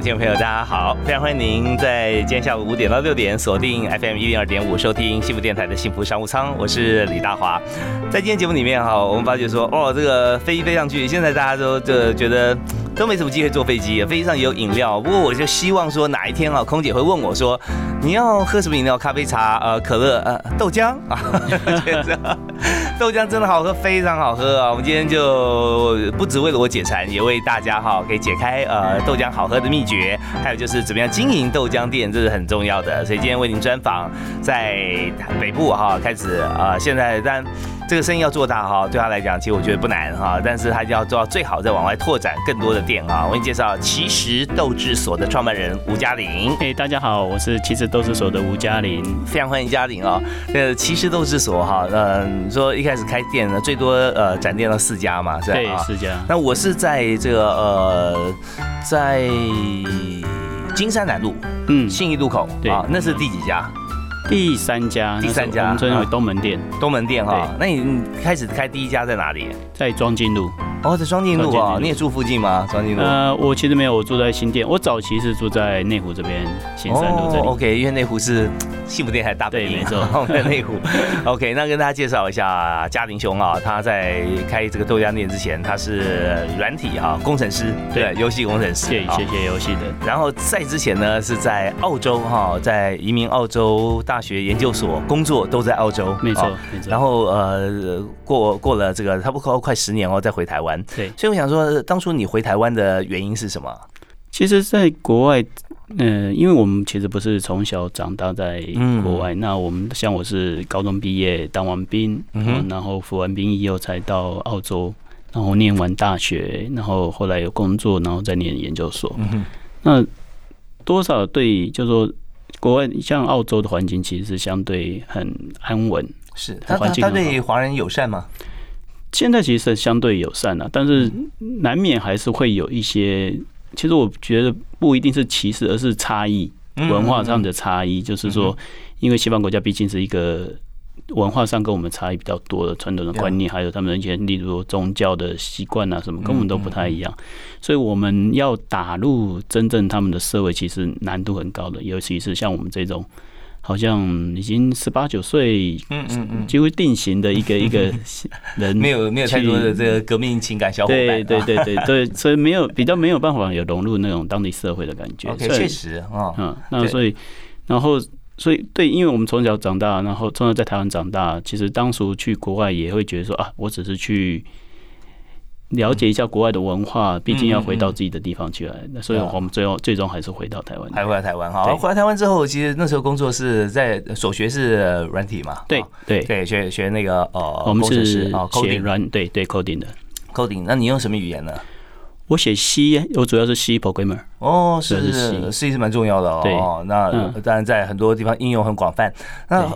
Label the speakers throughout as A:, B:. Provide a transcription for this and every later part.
A: 听众朋友，大家好！非常欢迎您在今天下午五点到六点锁定 FM 一零二点五，收听幸福电台的幸福商务舱。我是李大华。在今天节目里面哈，我们发觉说，哦，这个飞机飞上去，现在大家都这觉得都没什么机会坐飞机，飞机上也有饮料。不过我就希望说，哪一天啊，空姐会问我说，你要喝什么饮料？咖啡、茶、呃，可乐、呃，豆浆啊？豆浆真的好喝，非常好喝啊！我们今天就不只为了我解馋，也为大家哈可以解开呃豆浆好喝的秘诀，还有就是怎么样经营豆浆店，这是很重要的。所以今天为您专访在北部哈开始啊，现在但。这个生意要做大哈，对他来讲，其实我觉得不难哈，但是他就要做到最好，再往外拓展更多的店啊。我给你介绍奇石豆制所的创办人吴嘉玲。
B: 嘿，大家好，我是奇石豆制所的吴嘉玲，
A: 非常欢迎嘉玲啊。那个奇石豆制所哈，嗯，你说一开始开店呢，最多呃展店到四家嘛，
B: 是吧？对，四家。
A: 那我是在这个呃，在金山南路，嗯，信义路口，啊，那是第几家？
B: 第三家，
A: 第三家，
B: 我们称为东门店。
A: 东门店哈，那你开始开第一家在哪里？
B: 在庄金路。
A: 哦，在双进路啊，你也住附近吗？双进路？
B: 呃，我其实没有，我住在新店。我早期是住在内湖这边，新山路这里。
A: OK，因为内湖是幸福店还大
B: 对，没错，
A: 在内湖。OK，那跟大家介绍一下嘉玲兄啊，他在开这个豆浆店之前，他是软体哈工程师，对，游戏工程师，
B: 谢谢谢游戏的。
A: 然后在之前呢，是在澳洲哈，在移民澳洲大学研究所工作，都在澳洲，
B: 没错，没错。
A: 然后呃，过过了这个差不多快十年哦，再回台湾。
B: 对，
A: 所以我想说，当初你回台湾的原因是什么？
B: 其实，在国外，嗯，因为我们其实不是从小长大在国外，那我们像我是高中毕业当完兵，嗯然后服完兵役后才到澳洲，然后念完大学，然后后来有工作，然后再念研究所。嗯那多少对，就说国外像澳洲的环境，其实是相对很安稳，
A: 是。它它对华人友善吗？
B: 现在其实相对友善了，但是难免还是会有一些。其实我觉得不一定是歧视，而是差异文化上的差异。就是说，因为西方国家毕竟是一个文化上跟我们差异比较多的传统的观念，还有他们一些例如宗教的习惯啊什么，跟我们都不太一样。所以我们要打入真正他们的社会，其实难度很高的，尤其是像我们这种。好像已经十八九岁，嗯嗯嗯，几乎定型的一个 一个人，
A: 没有没有太多的这个革命情感小伙伴，
B: 对对 对对对，所以没有比较没有办法有融入那种当地社会的感觉。
A: 确实啊，嗯，
B: 那所以然后所以对，因为我们从小长大，然后从小在台湾长大，其实当初去国外也会觉得说啊，我只是去。了解一下国外的文化，毕竟要回到自己的地方去了，那所以我们最后最终还是回到台湾。
A: 还回来台湾哈，回来台湾之后，其实那时候工作是在所学是软体嘛？
B: 对对
A: 对，学学那个呃，
B: 我们是写软对对 coding 的
A: coding。那你用什么语言呢？
B: 我写 C，我主要是 C programmer。
A: 哦，是是是，C 是蛮重要的哦。那当然在很多地方应用很广泛。那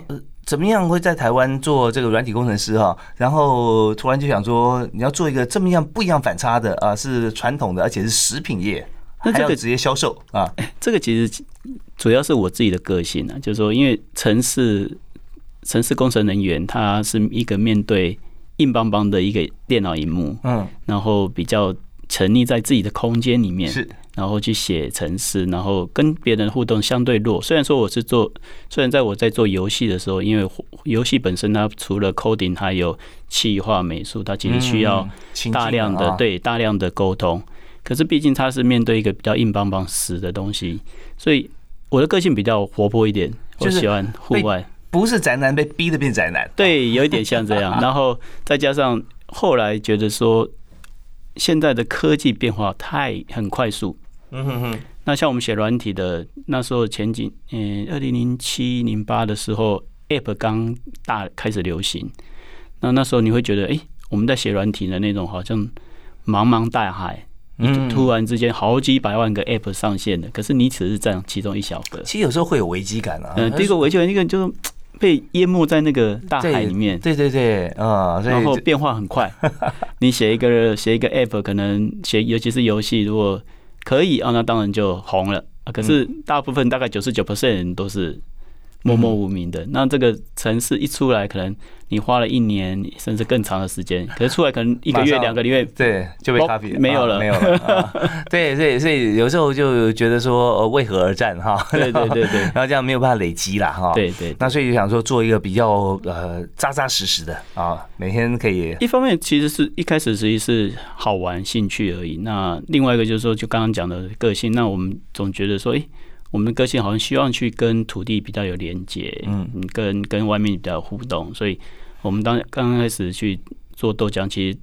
A: 怎么样会在台湾做这个软体工程师哈？然后突然就想说，你要做一个这么样不一样反差的啊，是传统的，而且是食品业，那这个直接销售啊。
B: 这个其实主要是我自己的个性啊，就是说，因为城市城市工程人员他是一个面对硬邦邦的一个电脑荧幕，嗯，然后比较沉溺在自己的空间里面
A: 是。
B: 然后去写程式，然后跟别人互动相对弱。虽然说我是做，虽然在我在做游戏的时候，因为游戏本身它除了 coding，还有气化美术，它其实需要大量的对大量的沟通。可是毕竟它是面对一个比较硬邦邦死的东西，所以我的个性比较活泼一点，我喜欢户外，
A: 不是宅男被逼的变宅男。
B: 对，有一点像这样。然后再加上后来觉得说，现在的科技变化太很快速。嗯哼哼，那像我们写软体的那时候前几，嗯，二零零七零八的时候，App 刚大开始流行，那那时候你会觉得，哎，我们在写软体的那种，好像茫茫大海，嗯，突然之间好几百万个 App 上线的，可是你只是占其中一小个。
A: 其实有时候会有危机感啊。
B: 嗯，第一个危机感，一个就是被淹没在那个大海里面。
A: 对对对，啊，
B: 然后变化很快。你写一个写一个 App，可能写尤其是游戏，如果可以啊，那当然就红了。可是大部分大概九十九 percent 人都是。默默无名的，那这个城市一出来，可能你花了一年甚至更长的时间，可是出来可能一个月、两个月，
A: 对，就被咖啡
B: 没有了，
A: 没有了。对，所以所以有时候就觉得说，为何而战哈？
B: 对对对对，
A: 然后这样没有办法累积了哈。
B: 对对，
A: 那所以就想说，做一个比较呃扎扎实实的啊，每天可以。
B: 一方面其实是一开始实际是好玩兴趣而已，那另外一个就是说，就刚刚讲的个性，那我们总觉得说，哎。我们的个性好像希望去跟土地比较有连接，嗯，跟跟外面比较互动，所以我们当刚开始去做豆浆，其实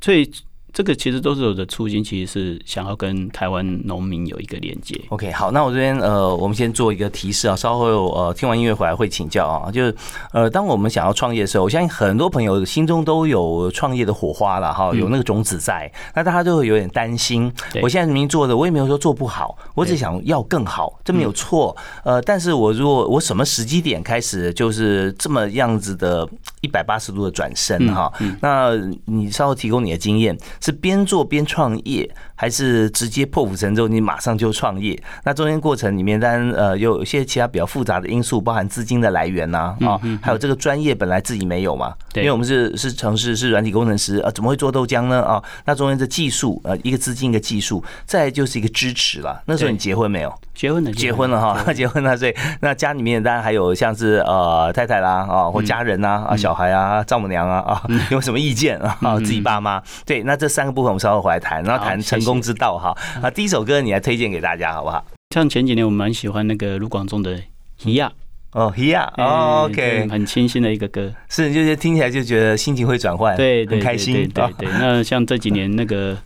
B: 最。这个其实都是我的初心，其实是想要跟台湾农民有一个连接。
A: OK，好，那我这边呃，我们先做一个提示啊，稍后呃听完音乐回来会请教啊。就是呃，当我们想要创业的时候，我相信很多朋友心中都有创业的火花了哈，有那个种子在，那大家都会有点担心。我现在明明做的，我也没有说做不好，我只想要更好，这没有错。呃，但是我如果我什么时机点开始就是这么样子的一百八十度的转身哈，那你稍后提供你的经验。是边做边创业，还是直接破釜沉舟？你马上就创业？那中间过程里面，当然呃有一些其他比较复杂的因素，包含资金的来源呐啊，还有这个专业本来自己没有嘛？因为我们是是城市是软体工程师啊，怎么会做豆浆呢啊？那中间的技术呃，一个资金一个技术，再就是一个支持了。那时候你结婚没有？
B: 结婚了，
A: 结婚了哈，结婚了。所以那家里面当然还有像是呃太太啦啊，或家人呐啊，小孩啊，丈母娘啊啊，有什么意见啊？自己爸妈对，那这三个部分我们稍后回来谈，然后谈成功之道哈。啊，第一首歌你来推荐给大家好不好？
B: 像前几年我蛮喜欢那个卢广仲的《一样》。
A: 哦，He 呀，OK，
B: 很清新的一个歌，
A: 是就是听起来就觉得心情会转换，
B: 对，
A: 很开心，
B: 对对对。那像这几年那个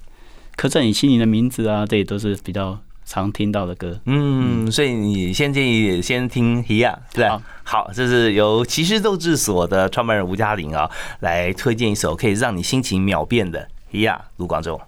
B: 刻在你心里的名字啊，这也都是比较常听到的歌。
A: 嗯，所以你先建议先听 He 呀，对吧？好，这是由骑士斗志所的创办人吴嘉玲啊来推荐一首可以让你心情秒变的 He 呀，卢广仲。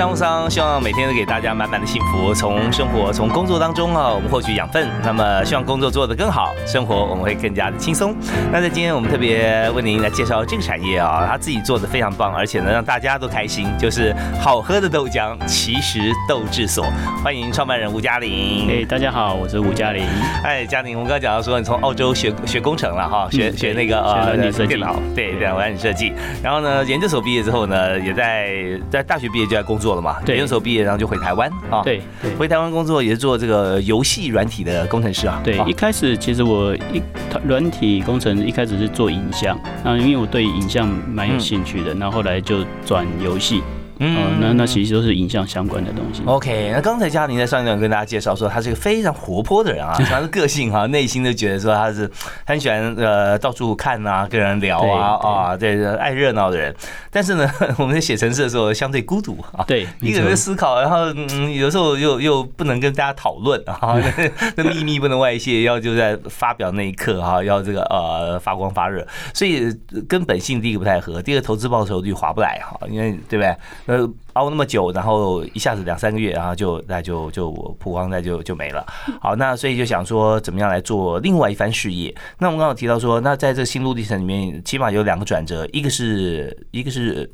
A: 商务舱，希望每天都给大家满满的幸福。从生活、从工作当中啊，我们获取养分。那么，希望工作做得更好，生活我们会更加的轻松。那在今天，我们特别为您来介绍这个产业啊，他自己做的非常棒，而且呢让大家都开心，就是好喝的豆浆——其实豆制所。欢迎创办人吴嘉玲。
B: 哎，大家好，我是吴嘉玲。
A: 哎，嘉玲，我们刚刚讲到说，你从澳洲学学工程了哈，学学那个呃电脑，对对，软件设计。然后呢，研究所毕业之后呢，也在在大学毕业就在。工作了嘛？对，研究所毕业，然后就回台湾
B: 啊。对，
A: 回台湾工作也是做这个游戏软体的工程师啊。
B: 对，一开始其实我一软体工程一开始是做影像，那因为我对影像蛮有兴趣的，那后来就转游戏。嗯，那那其实都是影像相关的东西。
A: OK，那刚才嘉玲在上一段跟大家介绍说，他是一个非常活泼的人啊，他的个性哈，内心都觉得说他是很喜欢呃到处看啊，跟人聊啊啊，对，爱热闹的人。但是呢，我们在写城市的时候相对孤独啊，
B: 对，
A: 一个人思考，然后嗯，有时候又又不能跟大家讨论啊，那秘密不能外泄，要就在发表那一刻哈，要这个呃发光发热，所以跟本性第一个不太合，第二个投资报酬率划不来哈，因为对不对？呃，熬那么久，然后一下子两三个月，然后就那就就曝光，那就就没了。好，那所以就想说，怎么样来做另外一番事业？那我们刚刚提到说，那在这心路历程里面，起码有两个转折，一个是一个是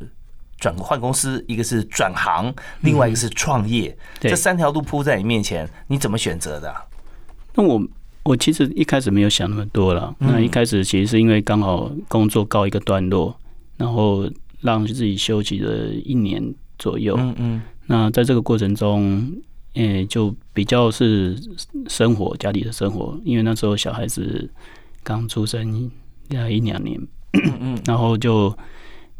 A: 转换公司，一个是转行，另外一个是创业。这三条路铺在你面前，你怎么选择的？
B: 那我我其实一开始没有想那么多了。那一开始其实是因为刚好工作告一个段落，然后。让自己休息了一年左右，嗯嗯，那在这个过程中，诶，就比较是生活家里的生活，因为那时候小孩子刚出生要一两年，嗯，然后就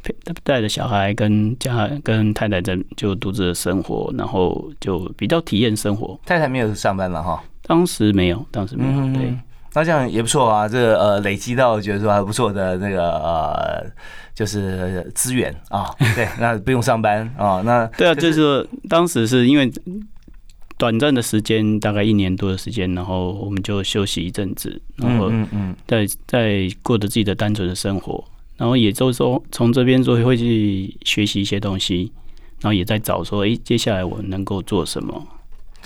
B: 陪带着小孩跟家跟太太在就独自的生活，然后就比较体验生活。
A: 太太没有上班了哈，
B: 当时没有，当时没有，对，
A: 那这样也不错啊，这個呃累积到觉得说还不错的那个呃。就是资源啊，对，那不用上班啊，那
B: 对啊，就是说当时是因为短暂的时间，大概一年多的时间，然后我们就休息一阵子，然后
A: 嗯嗯
B: 在在过着自己的单纯的生活，然后也就是说从这边就会去学习一些东西，然后也在找说，诶，接下来我能够做什么？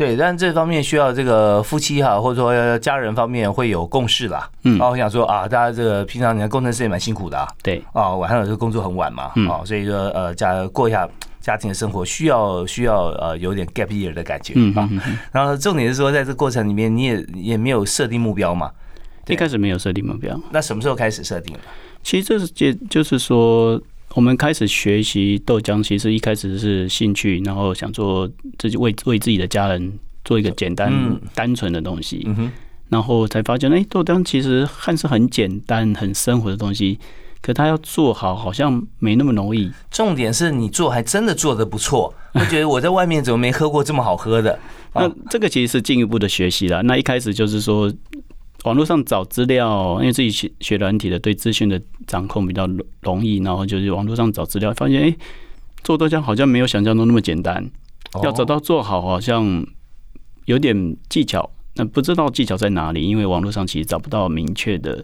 A: 对，但这方面需要这个夫妻哈，或者说家人方面会有共识啦。
B: 嗯
A: 啊，我想说啊，大家这个平常你看工程师也蛮辛苦的啊，
B: 对，
A: 啊，晚上有时候工作很晚嘛，
B: 嗯
A: 啊，所以说呃，家过一下家庭的生活需要需要呃有点 gap year 的感觉啊。
B: 嗯
A: 然后重点是说，在这过程里面，你也也没有设定目标嘛？对
B: 一开始没有设定目标，
A: 那什么时候开始设定的？
B: 其实这是就就是说，我们开始学习豆浆，其实一开始是兴趣，然后想做自己为为自己的家人做一个简单、
A: 嗯
B: 单纯的东西，
A: 嗯，
B: 然后才发现，哎、豆浆其实看似很简单、很生活的东西，可它要做好，好像没那么容易。
A: 重点是你做还真的做的不错，我觉得我在外面怎么没喝过这么好喝的？
B: 那
A: 哦
B: 这个其实是进一步的学习了。那一开始就是说，网络上找资料，因为自己学学软体的，对资讯的掌控比较容容易，然后就是网络上找资料，发现哎、诶做豆浆好像没有想象中那么简单，要找
A: 哦
B: 到做好好像有点技巧。那不知道技巧在哪里，因为网络上其实找不到明确的。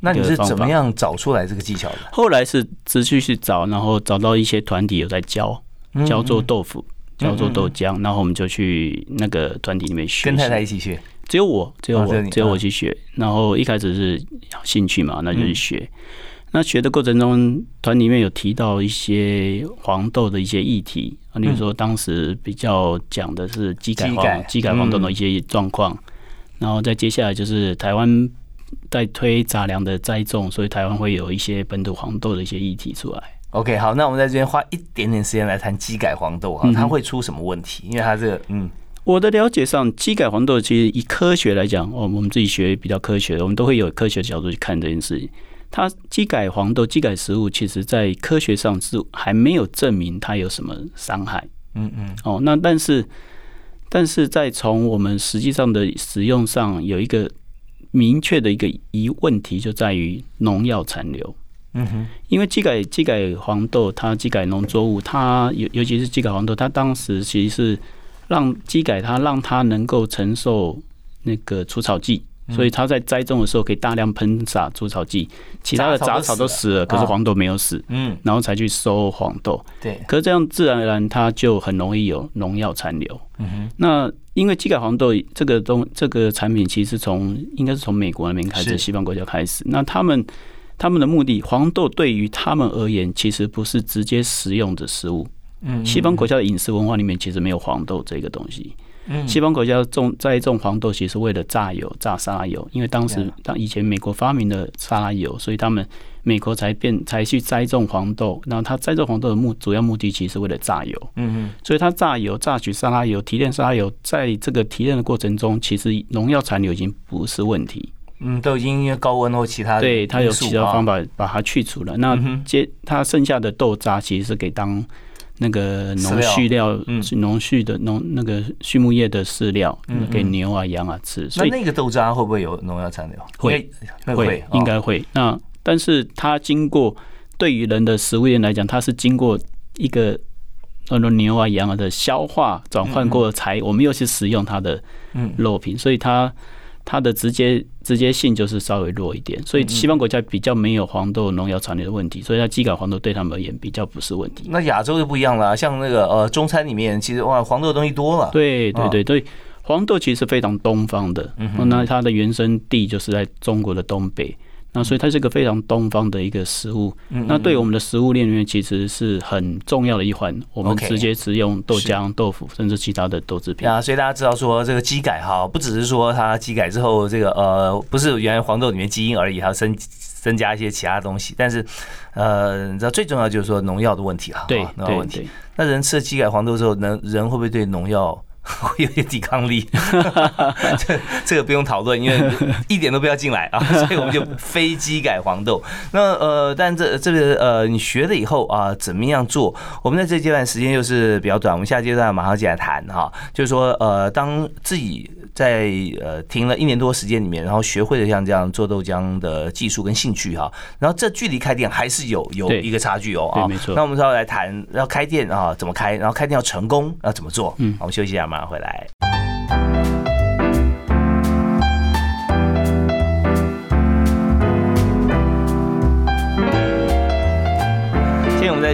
A: 那你是怎么样找出来这个技巧的？
B: 后来是持续去找，然后找到一些团体有在教
A: 嗯
B: 教做豆腐，教做豆浆，然后我们就去那个团体里面学。
A: 跟太太一起学，
B: 只有我，只有我，
A: 哦只有
B: 我
A: 嗯
B: 去学。然后一开始是兴趣嘛，那就是学。那学的过程中，团里面有提到一些黄豆的一些议题啊，例如说当时比较讲的是机改黄、机改黄豆的一些状况，然后再接下来就是台湾在推杂粮的栽种，所以台湾会有一些本土黄豆的一些议题出来。
A: OK，好，那我们在这边花一点点时间来谈机改黄豆哈，
B: 嗯哼
A: 它会出什么问题？因为它这个，嗯，
B: 我的了解上，机改黄豆其实以科学来讲，哦，我们自己学比较科学的，我们都会有科学的角度去看这件事情。它机改黄豆、机改食物，其实在科学上是还没有证明它有什么伤害
A: 嗯嗯，
B: 哦。那但是，但是在从我们实际上的使用上，有一个明确的一个疑问题，就在于农药残留。
A: 嗯哼，
B: 因为机改机改黄豆，它机改农作物，它尤尤其是机改黄豆，它当时其实是让机改它让它能够承受那个除草剂，所以它在栽种的时候可以大量喷洒除草剂，其他的杂草都死了，可是黄豆没有死，
A: 嗯，
B: 然后才去收黄豆。
A: 对，
B: 可是这样自然而然它就很容易有农药残留。
A: 嗯哼，
B: 那因为机改黄豆这个东这个产品，其实从应该是从美国那边开始，西方国家开始。那他们他们的目的，黄豆对于他们而言，其实不是直接食用的食物。
A: 嗯，
B: 西方国家的饮食文化里面，其实没有黄豆这个东西。
A: 嗯
B: 西方国家种栽种黄豆，其实为了榨油、榨沙拉油，因为当时当以前美国发明了沙拉油，所以他们美国才变才去栽种黄豆。然后他栽种黄豆的目主要目的，其实是为了榨油。
A: 嗯
B: 所以他榨油、榨取沙拉油、提炼沙拉油，在这个提炼的过程中，其实农药残留已经不是问题。
A: 嗯，都已经因为高温或其他的
B: 对，它有其他方
A: 啊，
B: 法把它去除了。那接它剩下的豆渣，其实是给当那个农畜料
A: 嗯、
B: 农畜的农那个畜牧业的饲料
A: 嗯，
B: 给牛啊、羊啊吃。
A: 那
B: 所以
A: 那个豆渣会不会有农药残留？
B: 会
A: 应该，会
B: 应该会。那但是它经过对于人的食物链来讲，它是经过一个那种牛啊羊啊的消化转换过才，我们又去食用它的
A: 嗯
B: 肉品，所以它它的直接直接性就是稍微弱一点。所以西方国家比较没有黄豆农药残留的问题，所以它基改黄豆对他们而言比较不是问题。
A: 那亚洲就不一样了啊，像那个呃中餐里面，其实哇黄豆的东西多了，
B: 对对对对，黄豆其实非常东方的，那它的原生地就是在中国的东北。那所以它是一个非常东方的一个食物，
A: 嗯
B: 那对我们的食物链里面其实是很重要的一环。我们直接食用豆浆、豆腐，甚至其他的豆制品。
A: 啊，所以大家知道说这个基改哈，不只是说它基改之后这个呃不是原来黄豆里面基因而已，还要增增加一些其他东西，但是呃你知道最重要就是说农药的问题啊，
B: 对
A: 啊农药问题。那人吃了基改黄豆之后，能人会不会对农药 会有点抵抗力？这这个不用讨论，因为一点都不要进来啊，所以我们就飞机改黄豆。那呃，但这这个呃，你学了以后啊，怎么样做？我们在这阶段时间又是比较短，我们下阶段马上进来谈哈，就是说呃，当自己在呃停了一年多时间里面，然后学会了像这样做豆浆的技术跟兴趣哈，然后这距离开店还是有有一个差距哦啊，
B: 没错。
A: 那我们稍后来谈要开店啊怎么开，然后开店要成功要怎么做？
B: 嗯。
A: 我们休息一下，马上回来。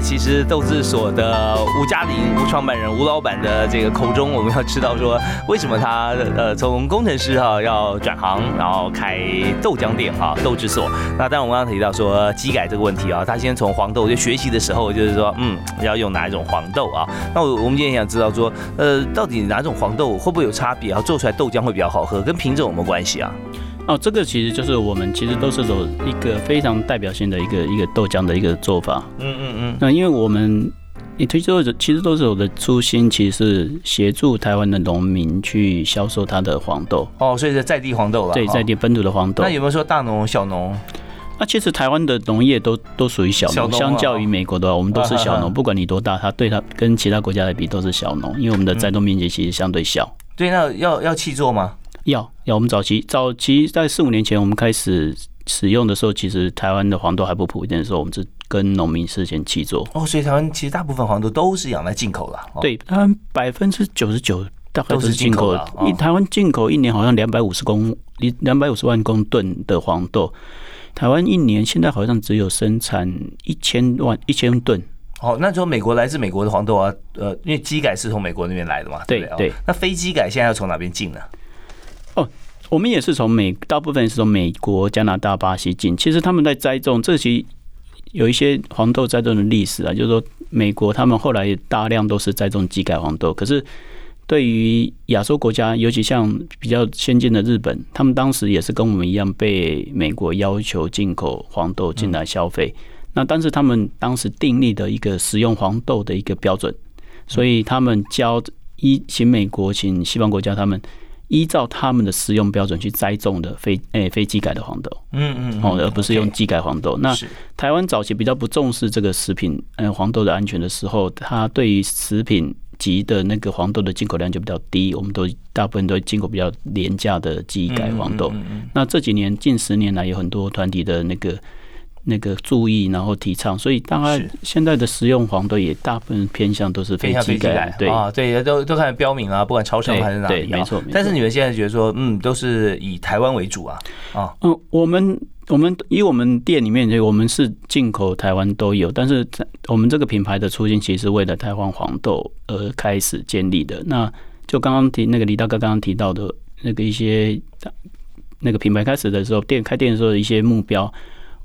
A: 其实斗智所的吴嘉玲吴创办人吴老板的这个口中，我们要知道说为什么他呃从工程师哈要转行，然后开豆浆店哈豆制所。那当然我们刚刚提到说机改这个问题啊，他先从黄豆就学习的时候就是说嗯要用哪一种黄豆啊？那我我们今天想知道说呃到底哪种黄豆会不会有差别啊？做出来豆浆会比较好喝，跟品种有没有关系啊？
B: 哦，这个其实就是我们其实都是走一个非常代表性的一个一个豆浆的一个做法。嗯嗯嗯。那因为我们也推出的其实都是我的初心，其实是协助台湾的农民去销售他的黄豆。
A: 哦，所以是在地黄豆了。
B: 对，在地本土的黄豆。
A: 那有没有说大农小农？
B: 那其实台湾的农业都都属于小农，相较于美国的话，我们都是小农。不管你多大，它对它跟其他国家来比都是小农，因为我们的栽种面积其实相对小。
A: 对，那要要气做吗？
B: 要要，我们早期早期在四五年前，我们开始使用的时候，其实台湾的黄豆还不普遍的时候，我们是跟农民事先契作。
A: 哦，所以台湾其实大部分黄豆都是养在进口的。
B: 对，它百分之九十九大概都是进口的。一台湾进口一年好像两百五十公两两百五十万公吨的黄豆，台湾一年现在好像只有生产一千万一千吨。
A: 哦，那从美国来自美国的黄豆啊，呃，因为机改是从美国那边来的嘛，对
B: 对。
A: 那非机改现在要从哪边进呢？
B: 哦，我们也是从美，大部分是从美国、加拿大、巴西进。其实他们在栽种，这其实有一些黄豆栽种的历史啊，就是说美国他们后来大量都是栽种机改黄豆。可是对于亚洲国家，尤其像比较先进的日本，他们当时也是跟我们一样被美国要求进口黄豆进来消费。那但是他们当时订立的一个使用黄豆的一个标准，所以他们教一请美国请西方国家他们。依照他们的食用标准去栽种的非诶非机改的黄豆，嗯嗯，哦，而不是用机改黄豆。那台湾早期比较不重视这个食品嗯黄豆的安全的时候，它对于食品级的那个黄豆的进口量就比较低，我们都大部分都进口比较廉价的机改黄豆。那这几年近十年来有很多团体的那个。那个注意，然后提倡，所以大概现在的食用黄豆也大部分偏向都是非机改，对
A: 啊，对，都都看标明啊，不管超市还是哪里，
B: 没错。
A: 但是你们现在觉得说，嗯，都是以台湾为主啊，啊，
B: 嗯，我们我们以我们店里面，我们是进口台湾都有，但是在我们这个品牌的初心其实是为了台湾黄豆而开始建立的。那就刚刚提那个李大哥刚刚提到的那个一些那个品牌开始的时候，店开店的时候的一些目标。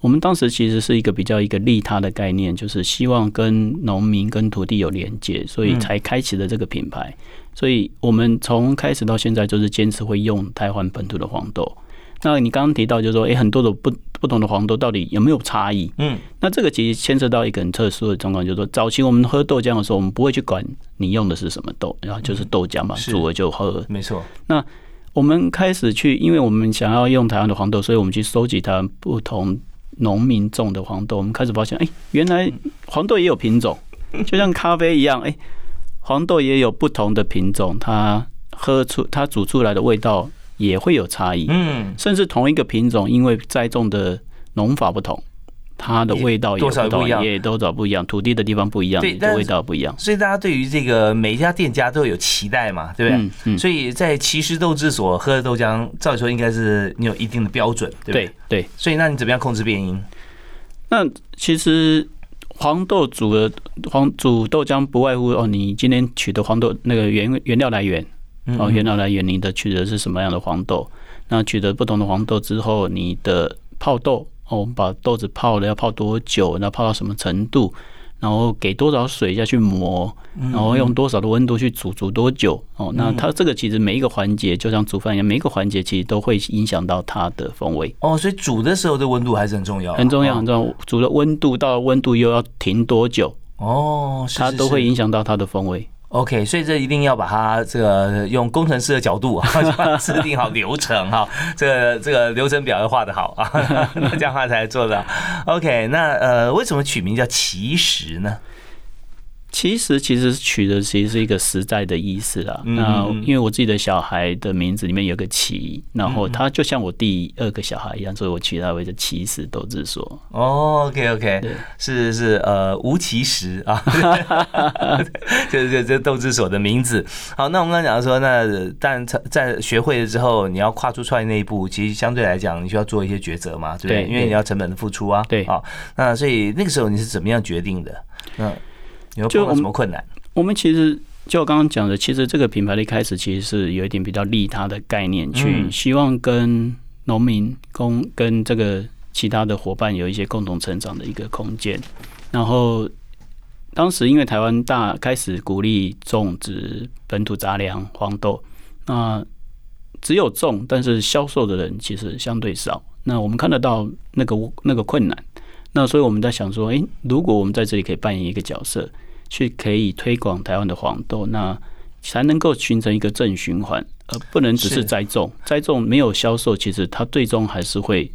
B: 我们当时其实是一个比较一个利他的概念，就是希望跟农民跟土地有连接，所以才开启了这个品牌。所以我们从开始到现在，就是坚持会用台湾本土的黄豆。那你刚刚提到，就是说，诶，很多的不不同的黄豆到底有没有差异？嗯，那这个其实牵涉到一个很特殊的状况，就是说，早期我们喝豆浆的时候，我们不会去管你用的是什么豆，然后就是豆浆嘛，煮了就喝。
A: 没错。
B: 那我们开始去，因为我们想要用台湾的黄豆，所以我们去收集它不同。农民种的黄豆，我们开始发现，哎，原来黄豆也有品种，就像咖啡一样，哎，黄豆也有不同的品种，它喝出它煮出来的味道也会有差异，嗯，甚至同一个品种，因为栽种的农法不同。它的味道也不一样，也都找不一样，土地的地方不一样，对，味道不一样。
A: 所以大家对于这个每一家店家都有期待嘛，对不对？嗯所以在奇石豆制所喝的豆浆，照理说应该是你有一定的标准，对不对？
B: 对。
A: 所以那你怎么样控制变音？
B: 那其实黄豆煮的黄煮豆浆不外乎哦，你今天取的黄豆那个原原料来源，哦，原料来源你的取的是什么样的黄豆？那取得不同的黄豆之后，你的泡豆。哦，我们把豆子泡了要泡多久？然后泡到什么程度？然后给多少水下去磨？然后用多少的温度去煮？煮多久？哦，那它这个其实每一个环节就像煮饭一样，每一个环节其实都会影响到它的风味。
A: 哦，所以煮的时候的温度还是很重要，
B: 很重要，很重要。煮的温度到温度又要停多久？哦，它都会影响到它的风味。
A: OK，所以这一定要把它这个用工程师的角度啊，制定好流程哈，这个这个流程表要画得好啊，这样画才做的。OK，那呃，为什么取名叫奇石呢？
B: 其实，其实取的其实是一个实在的意思啦。那因为我自己的小孩的名字里面有个“奇”，然后他就像我第二个小孩一样，所以我取他为“的奇石斗智所”。
A: 哦，OK，OK，是是呃，吴奇石啊，就 是这这斗智所的名字。好，那我们刚刚讲说，那但在学会了之后，你要跨出创业那一步，其实相对来讲，你需要做一些抉择嘛，对不对？因为你要成本的付出啊。
B: 对
A: 啊，那所以那个时候你是怎么样决定的？嗯，有碰到什么困难？
B: 我们其实就我刚刚讲的，其实这个品牌的一开始其实是有一点比较利他的概念，去希望跟农民、工跟这个其他的伙伴有一些共同成长的一个空间。然后当时因为台湾大开始鼓励种植本土杂粮黄豆，那只有种，但是销售的人其实相对少。那我们看得到那个那个困难，那所以我们在想说，诶，如果我们在这里可以扮演一个角色。去可以推广台湾的黄豆，那才能够形成一个正循环，而不能只是栽种。栽种没有销售，其实它最终还是会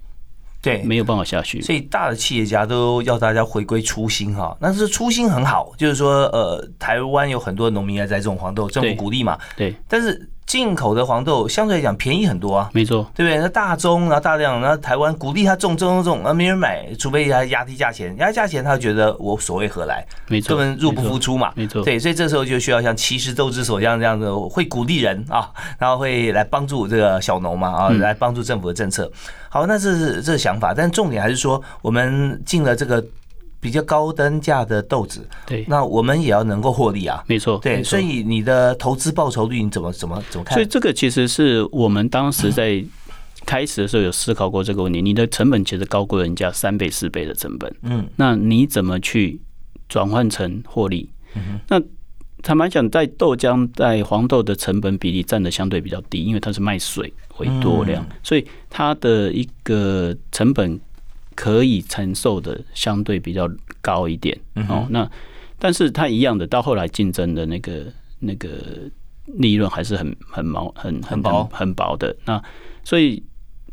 A: 对
B: 没有办法下去。
A: 所以大的企业家都要大家回归初心哈，但是初心很好，就是说呃，台湾有很多农民在栽种黄豆，政府鼓励嘛。
B: 对，
A: 但是。进口的黄豆相对来讲便宜很多啊，
B: 没错，
A: 对不对？那大宗然后大量，然后台湾鼓励他种种种，而没人买，除非他压低价钱，压低价钱他觉得我所谓何来？
B: 没错，
A: 根本入不敷出嘛，
B: 没错。
A: 对，所以这时候就需要像七十豆之所这样这样的会鼓励人啊，然后会来帮助这个小农嘛啊，来帮助政府的政策。好，那这是这个想法，但重点还是说我们进了这个。比较高单价的豆子，
B: 对，
A: 那我们也要能够获利啊，
B: 没错，
A: 对，所以你的投资报酬率你怎么怎么怎么看？
B: 所以这个其实是我们当时在开始的时候有思考过这个问题。你的成本其实高过人家三倍四倍的成本，嗯，那你怎么去转换成获利？那坦白讲，在豆浆在黄豆的成本比例占的相对比较低，因为它是卖水为多量，所以它的一个成本。可以承受的相对比较高一点哦，那但是它一样的，到后来竞争的那个那个利润还是很很毛很
A: 很薄
B: 很薄的。那所以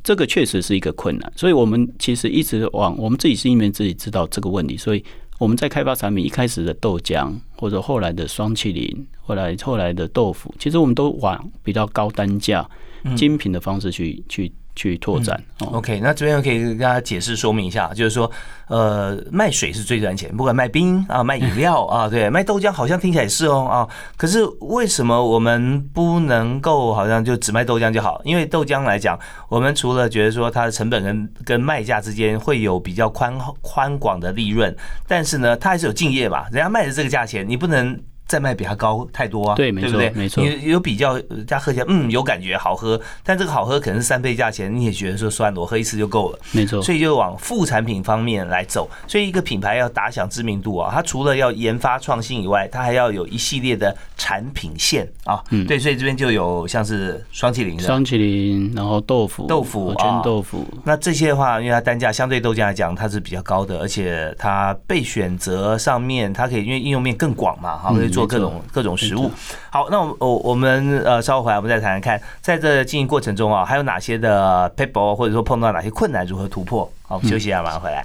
B: 这个确实是一个困难，所以我们其实一直往我们自己心里面自己知道这个问题，所以我们在开发产品一开始的豆浆或者后来的双麒麟，后来后来的豆腐，其实我们都往比较高单价精品的方式去去。去拓展。
A: OK，那这边可以跟大家解释说明一下，就是说，呃，卖水是最赚钱，不管卖冰啊、卖饮料啊，对，卖豆浆好像听起来是哦啊，可是为什么我们不能够好像就只卖豆浆就好？因为豆浆来讲，我们除了觉得说它的成本跟跟卖价之间会有比较宽宽广的利润，但是呢，它还是有敬业吧？人家卖的这个价钱，你不能。再卖比它高太多啊，
B: 对，没错，没错。
A: 你有比较，家喝起来嗯有感觉，好喝。但这个好喝可能是三倍价钱，你也觉得说算了，我喝一次就够了，
B: 没错。
A: 所以就往副产品方面来走。所以一个品牌要打响知名度啊，它除了要研发创新以外，它还要有一系列的产品线啊。嗯，对，所以这边就有像是双麒麟的
B: 双麒麟，然后豆腐
A: 豆腐
B: 啊豆腐。
A: 那这些的话，因为它单价相对豆浆来讲，它是比较高的，而且它被选择上面，它可以因为应用面更广嘛，哈，做各种各种。食物好，那我我我们呃稍后回来我们再谈谈看，在这经营过程中啊，还有哪些的 paper 或者说碰到哪些困难，如何突破？好，休息一下，马上回来。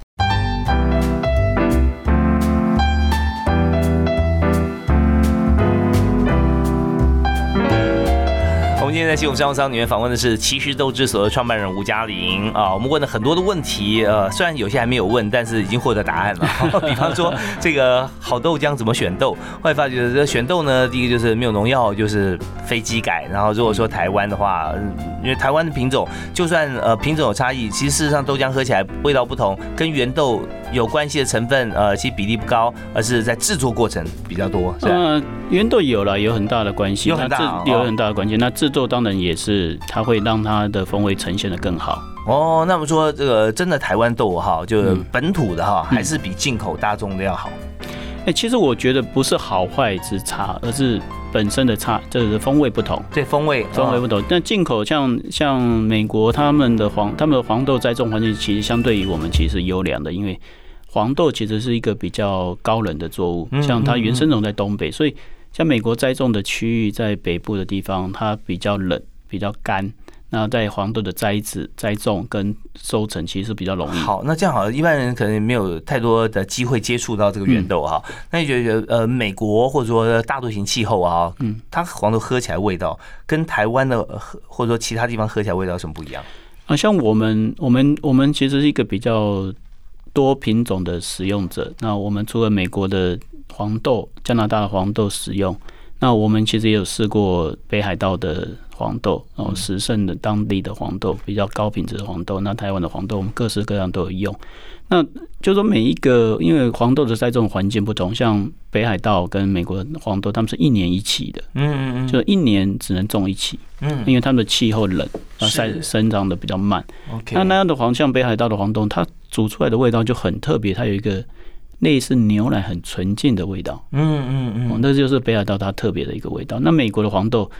A: 今天在《新闻商务舱》里面访问的是奇石豆之所的创办人吴嘉玲啊，我们问了很多的问题，呃，虽然有些还没有问，但是已经获得答案了。比方说，这个好豆浆怎么选豆？后来发觉，这选豆呢，第一个就是没有农药，就是非机改。然后如果说台湾的话，因为台湾的品种，就算呃品种有差异，其实事实上豆浆喝起来味道不同，跟原豆有关系的成分，呃，其实比例不高，而是在制作过程比较多。
B: 嗯，原豆有了，有很大的关系，
A: 有很大，
B: 有很大的关系。那制作。当然也是，它会让它的风味呈现的更好
A: 哦。那么说，这个真的台湾豆哈，就是本土的哈，还是比进口大众的要好？
B: 哎，其实我觉得不是好坏之差，而是本身的差，就是风味不同。
A: 对，风味
B: 风味不同。那进口像像美国他们的黄，他们的黄豆栽种环境其实相对于我们其实是优良的，因为黄豆其实是一个比较高冷的作物，像它原生种在东北，所以。像美国栽种的区域，在北部的地方，它比较冷，比较干。那在黄豆的栽植、栽种跟收成，其实比较容易。
A: 好，那这样好，一般人可能没有太多的机会接触到这个原豆哈。那你觉得，呃，美国或者说大陆型气候啊，嗯，它黄豆喝起来味道跟台湾的或者说其他地方喝起来味道有什么不一样？
B: 啊，像我们，我们，我们其实是一个比较多品种的使用者。那我们除了美国的黄豆，加拿大的黄豆使用，那我们其实也有试过北海道的黄豆，然后时盛的当地的黄豆，比较高品质的黄豆。那台湾的黄豆，我们各式各样都有用。那就说每一个，因为黄豆的栽种环境不同，像北海道跟美国黄豆，他们是一年一起的，
A: 嗯嗯嗯，
B: 就一年只能种一起，
A: 嗯
B: 因为他们的气候冷，啊，
A: 是
B: 生生长的比较慢。那那样的黄，像北海道的黄豆，它煮出来的味道就很特别，它有一个类似牛奶很纯净的味道。
A: 嗯嗯
B: 哦，
A: 嗯，
B: 那就是北海道它特别的一个味道。那美国的黄豆，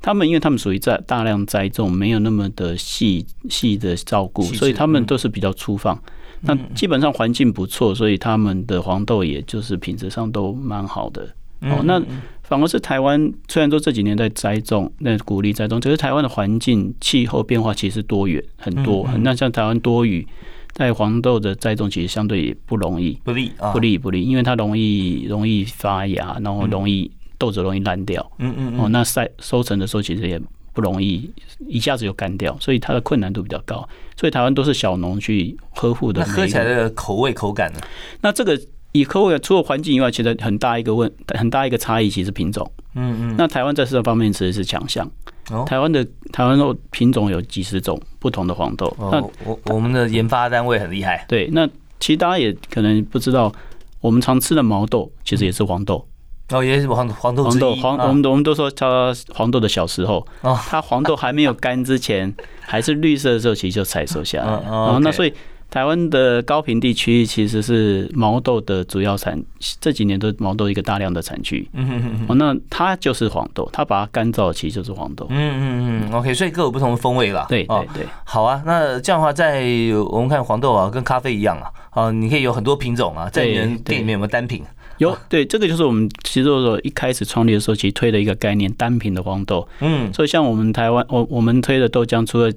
B: 他们因为他们属于在大量栽种，没有那么的细细的照顾，所以他们
A: 嗯
B: 都是比较粗放。那基本上环境不错，所以他们的黄豆也就是品质上都蛮好的。哦，那反而是台湾，虽然说这几年在栽种，那鼓励栽种，可是台湾的环境气候变化其实多元很多。那像台湾多雨，在黄豆的栽种其实相对也不容易。
A: 不利啊，
B: 不，利不利，因为它容易容易发芽，然后容易豆子容易烂掉。哦，
A: 嗯嗯哦，
B: 那晒收成的时候其实也不容易一下子就干掉，所以它的困难度比较高。所以台湾都是小农去呵护的
A: 那喝起来。的口味口感呢？
B: 那这个以客户除了环境以外，其实很大一个问很大一个差异，其实品种。
A: 嗯嗯，
B: 那台湾在这方面其实是强项。
A: 哦
B: 台湾的台湾的品种有几十种不同的黄豆。那
A: 哦，我我们的研发单位很厉害，
B: 对，那其实大家也可能不知道，我们常吃的毛豆其实也是黄豆。
A: 哦，也是黄黄豆
B: 黄，豆黄，
A: 啊
B: 我们我们都说它黄豆的小时候，
A: 哦
B: 它黄豆还没有干之前，还是绿色的时候，其实就采收下来。
A: 嗯哦
B: 然后那所以台湾的高平地区其实是毛豆的主要产，这几年都是毛豆一个大量的产区。
A: 嗯嗯
B: 那它就是黄豆，它把它干燥，其实就是黄豆。
A: 嗯嗯嗯，OK，所以各有不同的风味啦。
B: 对
A: 哦
B: 对对，
A: 好啊，那这样的话，在我们看黄豆啊，跟咖啡一样啊，啊，你可以有很多品种啊，在你们店里面有没有单品？
B: 有对这个就是我们其实说一开始创立的时候，其实推的一个概念，单品的黄豆。
A: 嗯
B: 所以像我们台湾，我我们推的豆浆，除了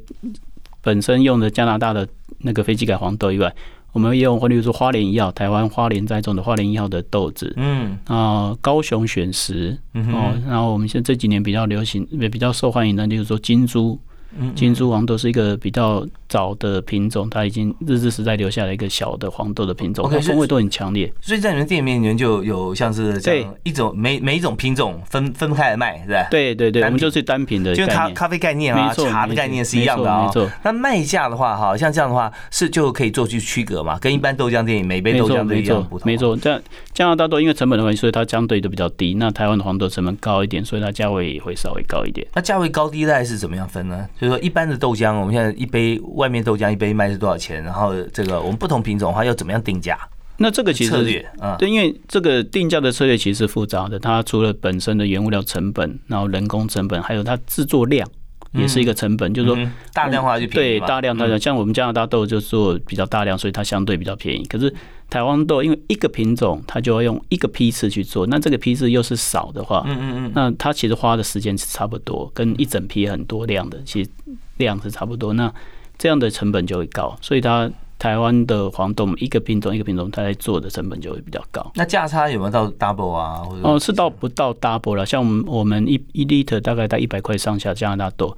B: 本身用的加拿大的那个飞机改黄豆以外，我们也用，例如说花莲一号，台湾花莲栽种的花莲一号的豆子，
A: 嗯。
B: 啊，高雄选石
A: 嗯
B: 哦，然后我们现在这几年比较流行，也比较受欢迎的，例如说金珠，
A: 嗯
B: 金珠黄豆是一个比较早的品种，它已经日治时代留下来一个小的黄豆的品种它风味都很强烈。
A: 所以在你们店里面，你们就有像是这样一种每每一种品种分分开来卖，是吧？，
B: 对对对，我们就是单品的
A: 就。咖咖啡概念啊，茶的概念是一样的啊
B: 没错没错。
A: 那卖价的话，哈，像这样的话是就可以做去区隔嘛，跟一般豆浆店每杯，豆浆都
B: 没
A: 一样不同。
B: 没。错。这样加拿大豆因为成本的关系，所以它相对都比较低。那台湾的黄豆成本高一点，所以它价位也会稍微高一点。
A: 那价位高低大概是怎么样分呢？就是说一般的豆浆，我们现在一杯外面豆浆一杯卖是多少钱？然后这个我们不同品种的话要怎么样定价
B: 那这个其实
A: 策略？啊，
B: 对，因为这个定价的策略其实是复杂的，它除了本身的原物料成本，然后人工成本，还有它制作量也是一个成本，就是说。
A: 嗯大量化就便宜
B: 对，大量大量，像我们加拿大豆就做比较大量，所以它相对比较便宜。可是台湾豆因为一个品种，它就要用一个批次去做，那这个批次又是少的话，
A: 嗯嗯嗯，
B: 那它其实花的时间是差不多，跟一整批很多量的，其实量是差不多。那这样的成本就会高，所以它台湾的黄豆一个品种一个品种，它在做的成本就会比较高。
A: 那价差有没有到 double 啊？或者
B: 哦，是到不到 double 了？像我们我们一一 liter 大概在一百块上下，加拿大豆。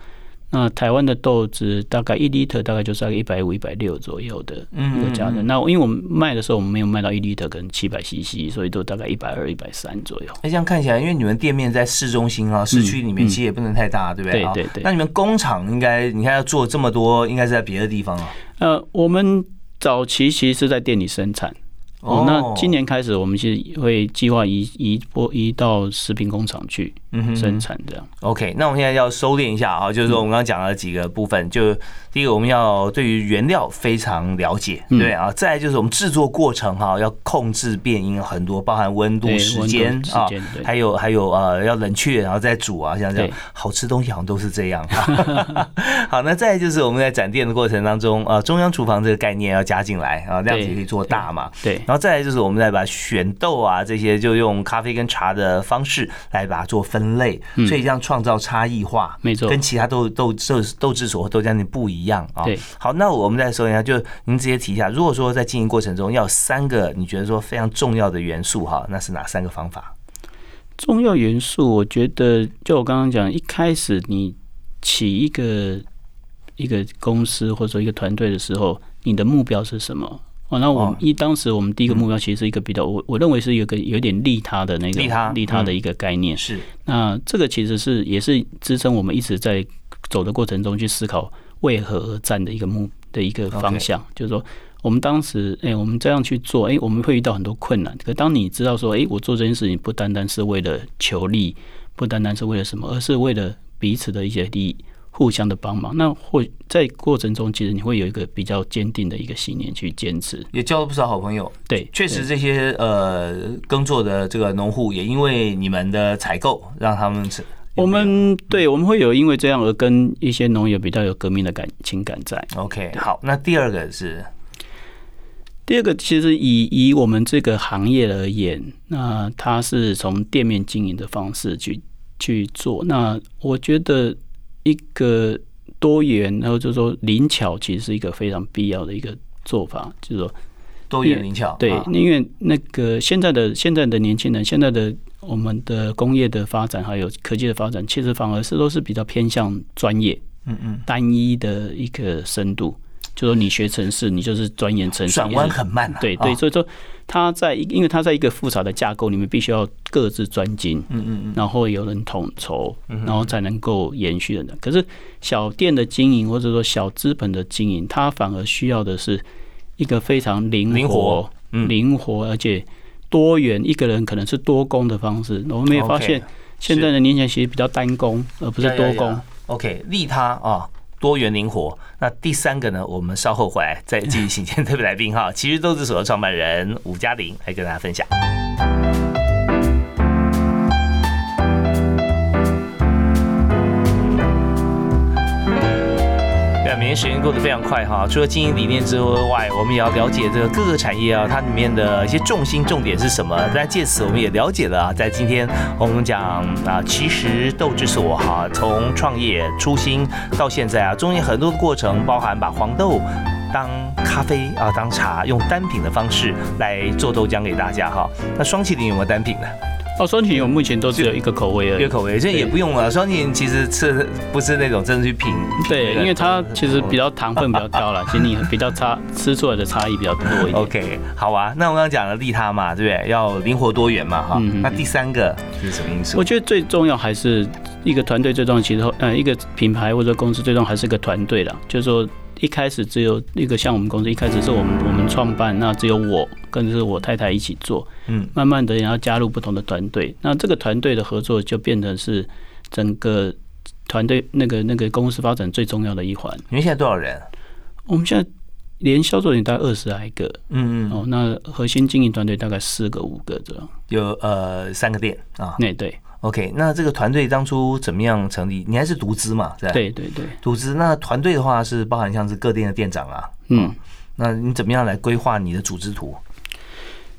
B: 那台湾的豆子大概一 liter 大概就是在一百五、一百六左右的一个价格。那因为我们卖的时候，我们没有卖到一 liter 跟七百 cc，所以都大概一百二、一百三左右。
A: 那，这样看起来，因为你们店面在市中心啊，市区里面
B: 嗯
A: 其实也不能太大，对不对？啊
B: 对对对
A: 那你们工厂应该，你看要做这么多，应该是在别的地方啊。
B: 呃，我们早期其实是在店里生产。哦，那今年开始，我们其实会计划移移播移到食品工厂去生产这样。
A: OK，那我们现在要收敛一下啊，就是说我们刚刚讲了几个部分，就第一个我们要对于原料非常了解，
B: 嗯。
A: 对啊，再来就是我们制作过程哈要控制变因很多，包含温度、时间啊还有还有呃要冷却然后再煮啊，像这样。好吃东西好像都是这样。好，那再来就是我们在展店的过程当中啊，中央厨房这个概念要加进来啊，这样子也可以做大嘛。
B: 对，
A: 然后再来就是我们再把选豆啊这些，就用咖啡跟茶的方式来把它做分类，所以这样创造差异化，
B: 嗯没错
A: 跟其他豆豆豆豆制所或豆浆店不一样啊。
B: 对，
A: 好，那我们再说一下，就您直接提一下，如果说在经营过程中要三个你觉得说非常重要的元素哈，那是哪三个方法？
B: 重要元素，我觉得就我刚刚讲，一开始你起一个一个公司或者说一个团队的时候，你的目标是什么？哦，那我们一当时我们第一个目标其实是一个比较，我我认为是有个有点利他的那个
A: 利他
B: 利他的一个概念。
A: 是，
B: 那这个其实是也是支撑我们一直在走的过程中去思考为何而战的一个目的一个方向，就是说我们当时哎，我们这样去做，哎，我们会遇到很多困难。可当你知道说，哎，我做这件事情不单单是为了求利，不单单是为了什么，而是为了彼此的一些利益。互相的帮忙，那或在过程中，其实你会有一个比较坚定的一个信念去坚持，
A: 也交了不少好朋友。
B: 对，
A: 确实这些呃耕作的这个农户，也因为你们的采购，让他们
B: 我们对我们会有因为这样而跟一些农友比较有革命的感情感在。
A: OK，好，那第二个是
B: 第二个，其实以以我们这个行业而言，那它是从店面经营的方式去去做。那我觉得。一个多元，然后就是说灵巧，其实是一个非常必要的一个做法，就是说
A: 多元灵巧。
B: 对，因为那个现在的现在的年轻人，现在的我们的工业的发展还有科技的发展，其实反而是都是比较偏向专业，嗯嗯，单一的一个深度。就说你学城市，你就是钻研城市，
A: 转弯很慢。
B: 对对，所以说他在，因为他在一个复杂的架构里面，必须要各自专精，嗯嗯嗯，然后有人统筹，然后才能够延续的。可是小店的经营或者说小资本的经营，它反而需要的是一个非常灵活、灵活而且多元，一个人可能是多工的方式。我们也发现，现在的年轻人其实比较单工，而不是多工。
A: OK，利他啊。多元灵活，那第三个呢？我们稍后回来再继续请见特别来宾哈，其实都是所的创办人吴嘉玲来跟大家分享。年时间过得非常快哈，除了经营理念之外，我们也要了解这个各个产业啊，它里面的一些重心重点是什么。但借此我们也了解了，在今天我们讲啊，其实豆之所哈，从创业初心到现在啊，中间很多的过程，包含把黄豆当咖啡啊，当茶，用单品的方式来做豆浆给大家哈。那双麒麟有没有单品呢？
B: 哦，双体我目前都只有一个口味而
A: 已，一个口味，这也不用了。双体其实吃不是那种真的去品，
B: 对，因为它其实比较糖分比较高了，其实你比较差吃出来的差异比较多一点。
A: OK，好啊，那我刚刚讲了利他嘛，对不对？要灵活多元嘛，哈。那第三个是什么因素？
B: 我觉得最重要还是一个团队最重要，其实呃，一个品牌或者公司最重要还是一个团队的，就是说。一开始只有一个像我们公司，一开始是我们我们创办，那只有我跟是我太太一起做，嗯，慢慢的然后加入不同的团队，那这个团队的合作就变成是整个团队那个那个公司发展最重要的一环。
A: 你们现在多少人？
B: 我们现在连销售员大概二十来个，嗯嗯，哦，那核心经营团队大概四个五个这样，
A: 有呃三个店啊，
B: 那对。
A: OK，那这个团队当初怎么样成立？你还是独资嘛？
B: 对对对，
A: 独资。那团队的话是包含像是各店的店长啊。嗯，那你怎么样来规划你的组织图？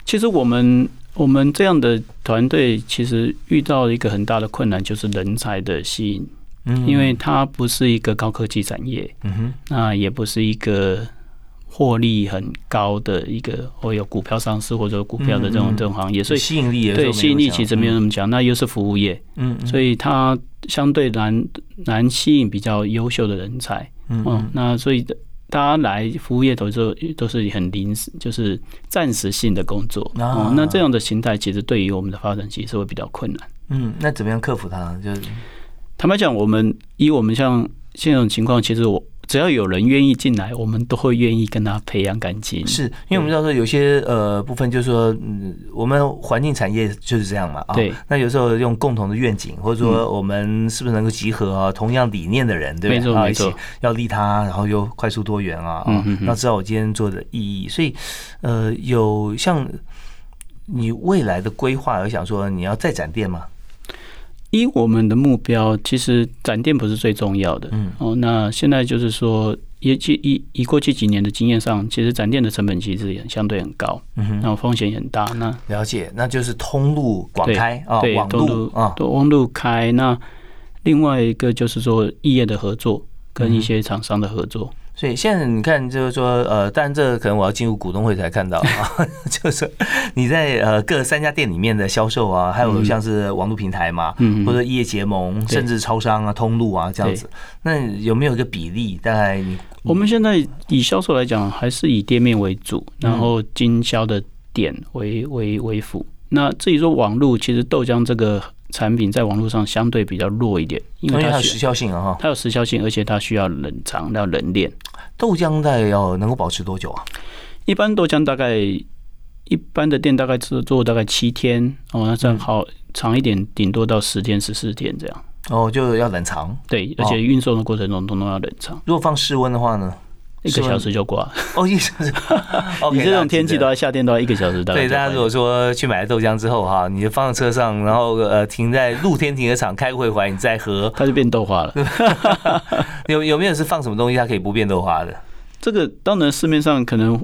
B: 其实我们我们这样的团队其实遇到一个很大的困难，就是人才的吸引。嗯，因为它不是一个高科技产业。嗯哼，那也不是一个。获利很高的一个，或有股票上市或者股票的这种这种行业，所以
A: 吸引力
B: 对吸引力其实没有那么强。那又是服务业，嗯，所以它相对难难吸引比较优秀的人才，嗯，那所以大家来服务业都是都是很临时，就是暂时性的工作。哦，那这样的形态其实对于我们的发展其实会比较困难。
A: 嗯，那怎么样克服它？就是
B: 坦白讲，我们以我们像现在这种情况，其实我。只要有人愿意进来，我们都会愿意跟他培养感情。
A: 是因为我们知道说有些呃部分，就是说，嗯，我们环境产业就是这样嘛。
B: 对。
A: 那有时候用共同的愿景，或者说我们是不是能够集合啊同样理念的人，对不对？
B: 没错，
A: 要利他，然后又快速多元啊，嗯要知道我今天做的意义。所以，呃，有像你未来的规划，有想说你要再展店吗？
B: 以我们的目标，其实展店不是最重要的。嗯，哦，那现在就是说，以以以过去几年的经验上，其实展店的成本其实也相对很高，嗯哼，然后风险很大。那
A: 了解，那就是通路广开啊，网路啊，
B: 通路开。那另外一个就是说，异业的合作跟一些厂商的合作。
A: 所以现在你看，就是说，呃，但这可能我要进入股东会才看到啊 就是你在呃各三家店里面的销售啊，还有像是网络平台嘛，
B: 嗯
A: 或者业结盟，甚至超商啊、通路啊这样子，那有没有一个比例？大概你
B: 我们现在以销售来讲，还是以店面为主，然后经销的点为为为辅。那至于说网络，其实豆浆这个产品在网络上相对比较弱一点，因为它
A: 有时效性啊哈。
B: 它有时效性，而且它需要冷藏、要冷链。
A: 豆浆大概要能够保持多久啊？
B: 一般豆浆大概一般的店大概做做大概七天哦，那这样好长一点，顶多到十天、十四天这样。
A: 哦，就要冷藏。
B: 对，而且运送的过程中通通要冷藏，
A: 如果放室温的话呢？
B: 一个小时就挂。
A: 哦，一小时。
B: 你这种天气
A: 的。
B: 都要夏天都要一个小时大概
A: 对，大家如果说去买了豆浆之后哈，你就放在车上，然后呃停在露天停车场开会回来，你再喝，
B: 它就变豆花了。
A: 有有没有是放什么东西它可以不变豆花的？
B: 这个当然市面上可能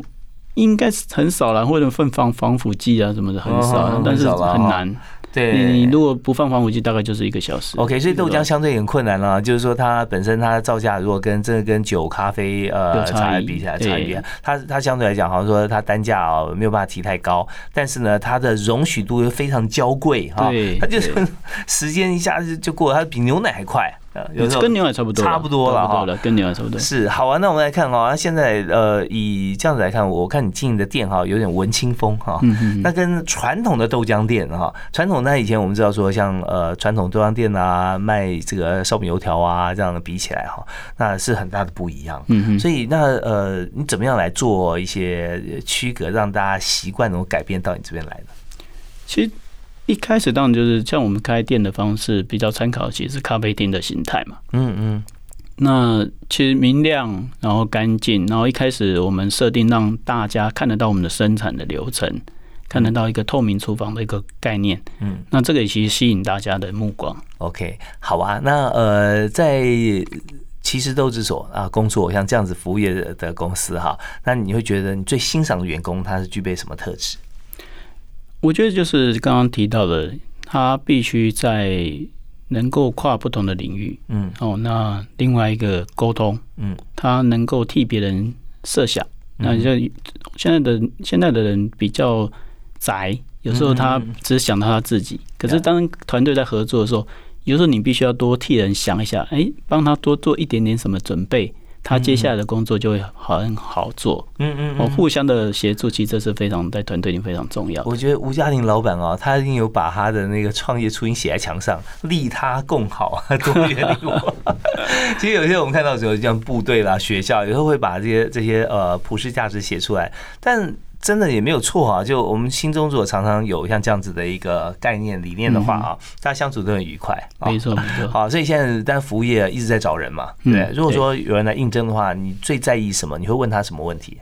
B: 应该是很少啦，或者放防防腐剂啊什么的很少
A: 嗯，
B: 但是
A: 很
B: 难。你你。如果不放防腐剂，大概就是一个小时。
A: OK，所以豆浆相对很困难了，就是说它本身它的造价如果跟真的跟酒、咖啡呃
B: 有差
A: 比起来差异
B: 对，
A: 它它相对来讲好像说它单价哦没有办法提太高，但是呢它的容许度又非常娇贵哈，它就是 时间一下子就过了，它比牛奶还快，呃有时候
B: 跟牛奶差不多，
A: 差不多了
B: 跟牛奶差不多。
A: 是好啊，那我们来看哦，那现在呃，以这样子来看，我看你经营的店哈，有点文青风哈。
B: 嗯嗯
A: 那跟传统的豆浆店哈，传统那以前我们知道说，像呃传统豆浆店啊，卖这个烧饼油条啊这样的比起来哈，那是很大的不一样。
B: 嗯嗯，
A: 所以那呃，你怎么样来做一些区隔，让大家习惯能够改变到你这边来的？
B: 其实一开始当然就是像我们开店的方式，比较参考其实是咖啡厅的形态嘛。
A: 嗯嗯
B: 那其实明亮，然后干净，然后一开始我们设定让大家看得到我们的生产的流程，看得到一个透明厨房的一个概念。
A: 嗯
B: 那这个也其实吸引大家的目光。
A: ，OK，好啊。那呃，在其实豆之所啊工作，像这样子服务业的的公司哈，那你会觉得你最欣赏的员工他是具备什么特质？
B: 我觉得就是刚刚提到的，他必须在能够跨不同的领域
A: 嗯
B: 哦。那另外一个沟通，
A: 嗯
B: 他能够替别人设想。那就现在的现在的人比较宅，有时候他只想到他自己。可是当团队在合作的时候，有时候你必须要多替人想一下，哎，帮他多做一点点什么准备，他接下来的工作就会很好做。
A: 嗯嗯
B: 哦，互相的协助，其实这是非常在团队里非常重要。
A: 我觉得吴嘉玲老板哦，他一定有把他的那个创业初心写在墙上，利他共好，多元利我。其实有些我们看到的时候，像部队啦、学校，有时候会把这些这些呃普世价值写出来，但真的也没有错啊。就我们心中如果常常有像这样子的一个概念理念的话啊，大家相处都很愉快。啊
B: 没错，没错。
A: 好，所以现在但服务业一直在找人嘛，
B: 嗯
A: 对。如果说有人来应征的话，你最在意什么？你会问他什么问题？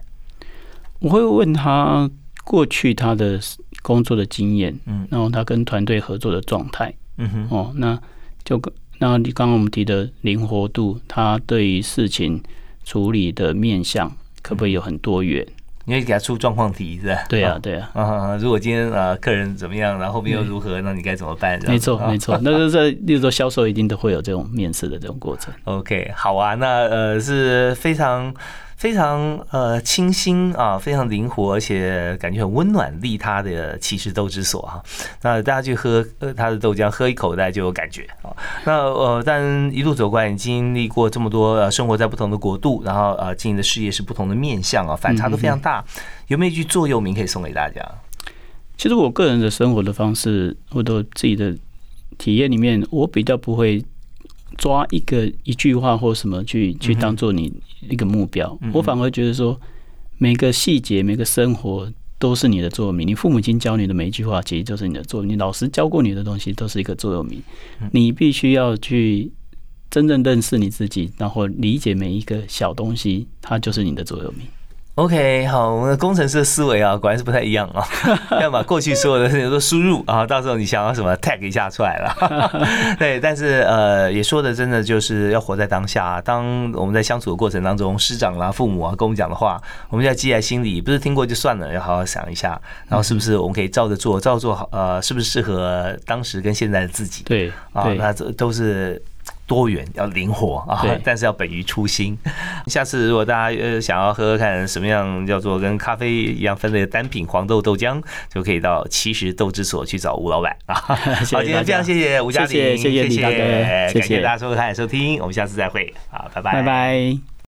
B: 我会问他过去他的工作的经验，
A: 嗯
B: 然后他跟团队合作的状态，
A: 嗯哼，
B: 哦，那就跟那你刚刚我们提的灵活度，他对于事情处理的面向可不可以有很多元？
A: 你会给他出状况题是吧？
B: 对啊，对啊，
A: 啊，如果今天啊客人怎么样，然后后面又如何，那你该怎么办？
B: 没错，
A: 啊
B: 没错。那个在，例如说销售一定都会有这种面试的这种过程。
A: OK，好啊，那呃是非常非常呃清新啊，非常灵活，而且感觉很温暖利他的骑士豆之所哈、那大家去喝呃他的豆浆，喝一口大家就有感觉啊。那呃，但一路走过来，你经历过这么多呃生活在不同的国度，然后呃经营的事业是不同的面向啊，反差都非常大。有没有一句座右铭可以送给大家？
B: 其实我个人的生活的方式，或者自己的体验里面，我比较不会抓一个一句话或什么去去当做你一个目标。我反而觉得说，每个细节、每个生活都是你的座右铭。你父母亲教你的每一句话，其实就是你的座右铭；你老师教过你的东西，都是一个座右铭。你必须要去真正认识你自己，然后理解每一个小东西，它就是你的座右铭。
A: OK，好，我们的工程师的思维啊，果然是不太一样啊，要把过去所有的事情都输入啊，到时候你想要什么 tag 一下出来了。对，但是呃，也说的真的就是要活在当下啊。当我们在相处的过程当中，师长啦、父母啊跟我们讲的话，我们要记在心里，不是听过就算了，要好好想一下，然后是不是我们可以照着做，照着做好，呃，是不是适合当时跟现在的自己？
B: 对
A: 啊，那这都是多元，要灵活啊，但是要本于初心。下次如果大家呃想要喝喝看什么样叫做跟咖啡一样分类的单品黄豆豆浆，就可以到七十豆之所去找吴老板啊。好，今天非常谢谢吴嘉玲，
B: 谢谢
A: 感谢大家收看收听，我们下次再会，好，拜拜，
B: 拜拜。